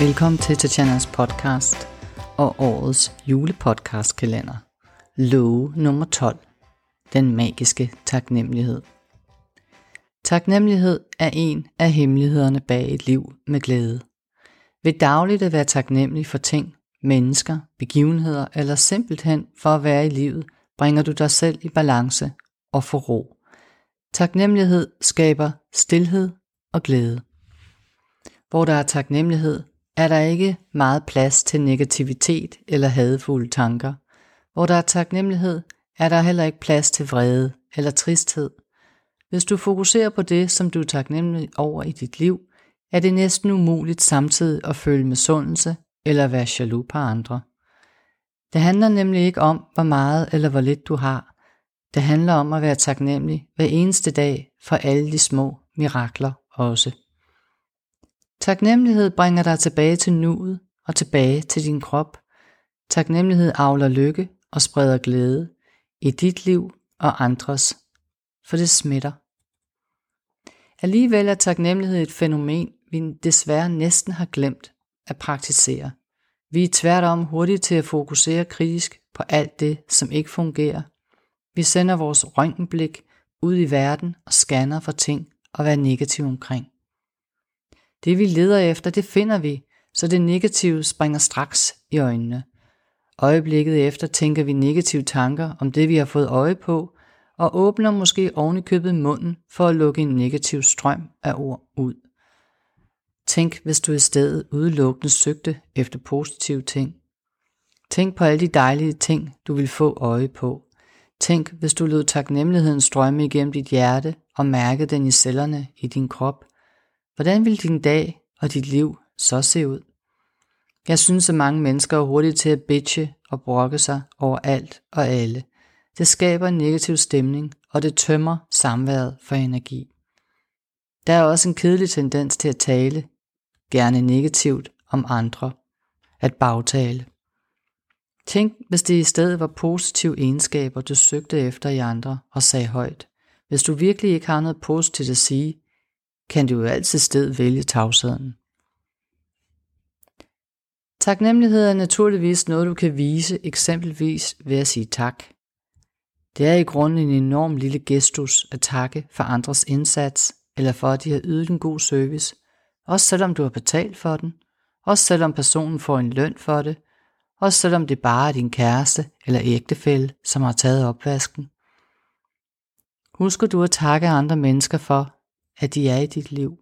Velkommen til Tatjanas podcast og årets julepodcastkalender. Love nummer 12. Den magiske taknemmelighed. Taknemmelighed er en af hemmelighederne bag et liv med glæde. Ved dagligt at være taknemmelig for ting, mennesker, begivenheder eller simpelthen for at være i livet, bringer du dig selv i balance og får ro. Taknemmelighed skaber stilhed og glæde. Hvor der er taknemmelighed, er der ikke meget plads til negativitet eller hadefulde tanker. Hvor der er taknemmelighed, er der heller ikke plads til vrede eller tristhed. Hvis du fokuserer på det, som du er taknemmelig over i dit liv, er det næsten umuligt samtidig at føle misundelse eller være jaloux på andre. Det handler nemlig ikke om, hvor meget eller hvor lidt du har. Det handler om at være taknemmelig hver eneste dag for alle de små mirakler også. Taknemmelighed bringer dig tilbage til nuet og tilbage til din krop. Taknemmelighed avler lykke og spreder glæde i dit liv og andres, for det smitter. Alligevel er taknemmelighed et fænomen, vi desværre næsten har glemt at praktisere. Vi er tværtom hurtige til at fokusere kritisk på alt det, som ikke fungerer. Vi sender vores røntgenblik ud i verden og scanner for ting og være negativ omkring. Det vi leder efter, det finder vi, så det negative springer straks i øjnene. Øjeblikket efter tænker vi negative tanker om det, vi har fået øje på, og åbner måske ovenikøbet munden for at lukke en negativ strøm af ord ud. Tænk, hvis du i stedet udelukkende søgte efter positive ting. Tænk på alle de dejlige ting, du vil få øje på. Tænk, hvis du lod taknemmeligheden strømme igennem dit hjerte og mærkede den i cellerne i din krop. Hvordan vil din dag og dit liv så se ud? Jeg synes, at mange mennesker er hurtige til at bitche og brokke sig over alt og alle. Det skaber en negativ stemning, og det tømmer samværet for energi. Der er også en kedelig tendens til at tale, gerne negativt, om andre. At bagtale. Tænk, hvis det i stedet var positive egenskaber, du søgte efter i andre og sagde højt. Hvis du virkelig ikke har noget positivt at sige, kan du jo altid sted vælge tavsheden. Taknemmelighed er naturligvis noget, du kan vise eksempelvis ved at sige tak. Det er i grunden en enorm lille gestus at takke for andres indsats, eller for at de har ydet en god service, også selvom du har betalt for den, også selvom personen får en løn for det, også selvom det bare er din kæreste eller ægtefælle, som har taget opvasken. Husker du at takke andre mennesker for, at de er i dit liv.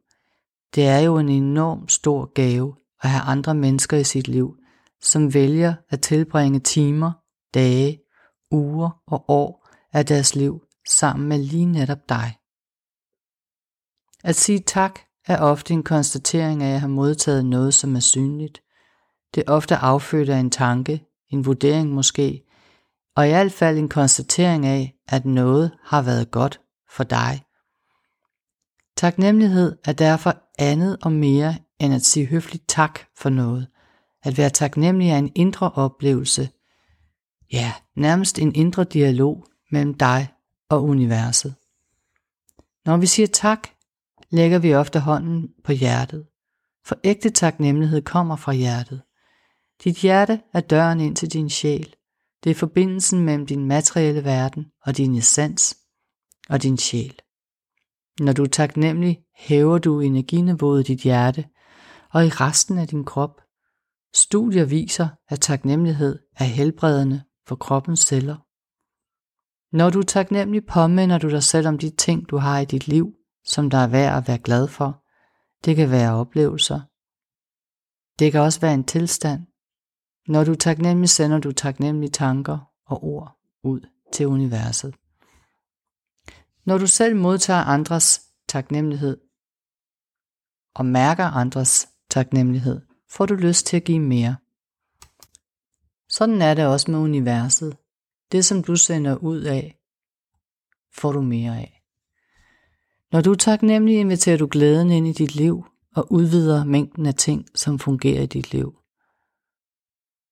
Det er jo en enorm stor gave at have andre mennesker i sit liv, som vælger at tilbringe timer, dage, uger og år af deres liv sammen med lige netop dig. At sige tak er ofte en konstatering af at jeg har modtaget noget, som er synligt. Det er ofte affødt af en tanke, en vurdering måske, og i hvert fald en konstatering af, at noget har været godt for dig. Taknemmelighed er derfor andet og mere end at sige høfligt tak for noget. At være taknemmelig er en indre oplevelse. Ja, nærmest en indre dialog mellem dig og universet. Når vi siger tak, lægger vi ofte hånden på hjertet. For ægte taknemmelighed kommer fra hjertet. Dit hjerte er døren ind til din sjæl. Det er forbindelsen mellem din materielle verden og din essens og din sjæl. Når du er taknemmelig, hæver du energiniveauet i dit hjerte og i resten af din krop. Studier viser, at taknemmelighed er helbredende for kroppens celler. Når du er taknemmelig, påminder du dig selv om de ting, du har i dit liv, som der er værd at være glad for. Det kan være oplevelser. Det kan også være en tilstand. Når du er taknemmelig, sender du taknemmelige tanker og ord ud til universet. Når du selv modtager andres taknemmelighed og mærker andres taknemmelighed, får du lyst til at give mere. Sådan er det også med universet. Det som du sender ud af, får du mere af. Når du er taknemmelig, inviterer du glæden ind i dit liv og udvider mængden af ting, som fungerer i dit liv.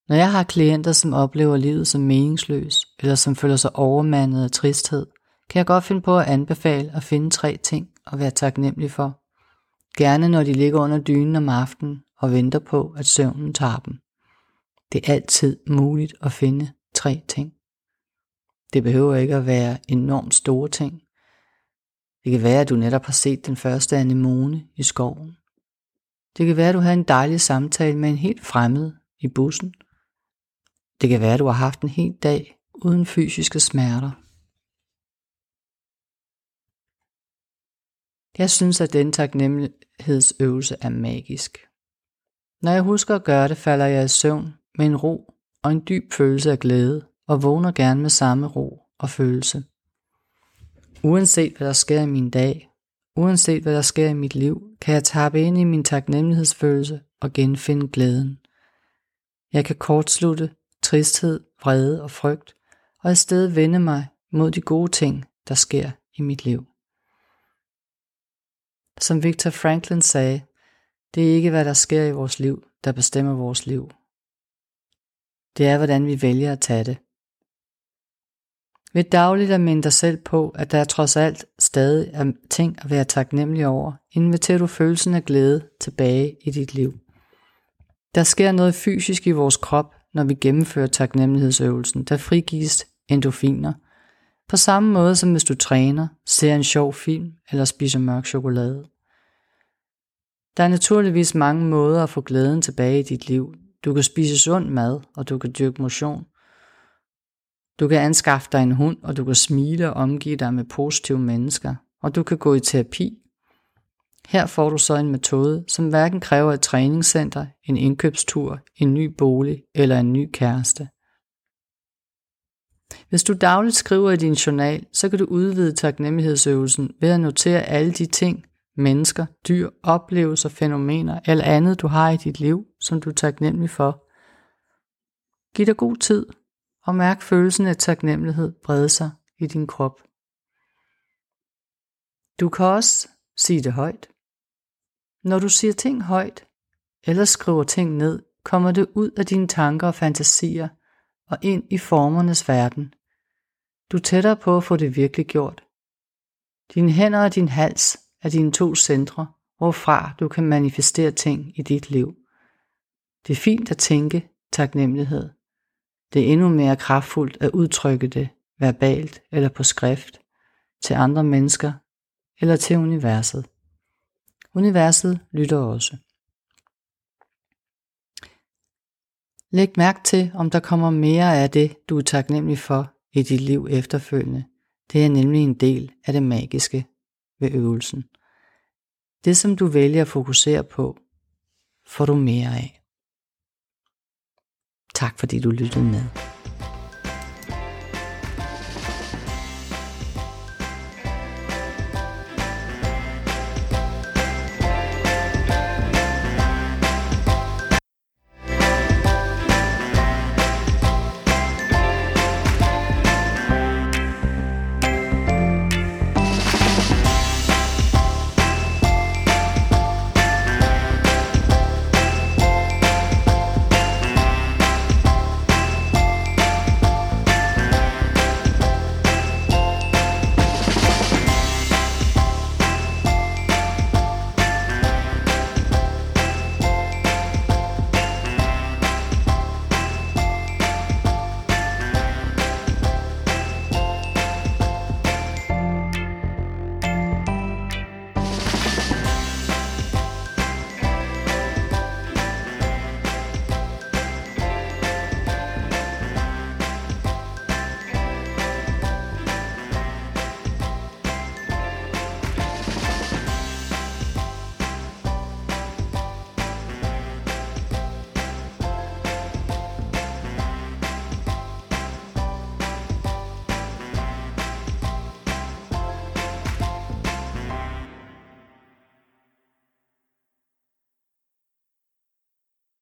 Når jeg har klienter, som oplever livet som meningsløs, eller som føler sig overmandet af tristhed, kan jeg godt finde på at anbefale at finde tre ting at være taknemmelig for. Gerne når de ligger under dynen om aftenen og venter på, at søvnen tager dem. Det er altid muligt at finde tre ting. Det behøver ikke at være enormt store ting. Det kan være, at du netop har set den første anemone i skoven. Det kan være, at du har en dejlig samtale med en helt fremmed i bussen. Det kan være, at du har haft en hel dag uden fysiske smerter. Jeg synes, at den taknemmelighedsøvelse er magisk. Når jeg husker at gøre det, falder jeg i søvn med en ro og en dyb følelse af glæde, og vågner gerne med samme ro og følelse. Uanset hvad der sker i min dag, uanset hvad der sker i mit liv, kan jeg tappe ind i min taknemmelighedsfølelse og genfinde glæden. Jeg kan kortslutte tristhed, vrede og frygt, og i stedet vende mig mod de gode ting, der sker i mit liv. Som Victor Franklin sagde, det er ikke hvad der sker i vores liv, der bestemmer vores liv. Det er hvordan vi vælger at tage det. Ved dagligt at minde dig selv på, at der trods alt stadig er ting at være taknemmelig over, inviterer du følelsen af glæde tilbage i dit liv. Der sker noget fysisk i vores krop, når vi gennemfører taknemmelighedsøvelsen, der frigives endorfiner. På samme måde som hvis du træner, ser en sjov film eller spiser mørk chokolade. Der er naturligvis mange måder at få glæden tilbage i dit liv. Du kan spise sund mad, og du kan dyrke motion. Du kan anskaffe dig en hund, og du kan smile og omgive dig med positive mennesker, og du kan gå i terapi. Her får du så en metode, som hverken kræver et træningscenter, en indkøbstur, en ny bolig eller en ny kæreste. Hvis du dagligt skriver i din journal, så kan du udvide taknemmelighedsøvelsen ved at notere alle de ting, mennesker, dyr, oplevelser, fænomener eller andet du har i dit liv, som du er taknemmelig for. Giv dig god tid og mærk følelsen af taknemmelighed brede sig i din krop. Du kan også sige det højt. Når du siger ting højt, eller skriver ting ned, kommer det ud af dine tanker og fantasier og ind i formernes verden. Du er tættere på at få det virkelig gjort. Dine hænder og din hals er dine to centre, hvorfra du kan manifestere ting i dit liv. Det er fint at tænke taknemmelighed, det er endnu mere kraftfuldt at udtrykke det verbalt eller på skrift til andre mennesker eller til universet. Universet lytter også. Læg mærke til, om der kommer mere af det, du er taknemmelig for i dit liv efterfølgende. Det er nemlig en del af det magiske ved øvelsen. Det, som du vælger at fokusere på, får du mere af. Tak fordi du lyttede med.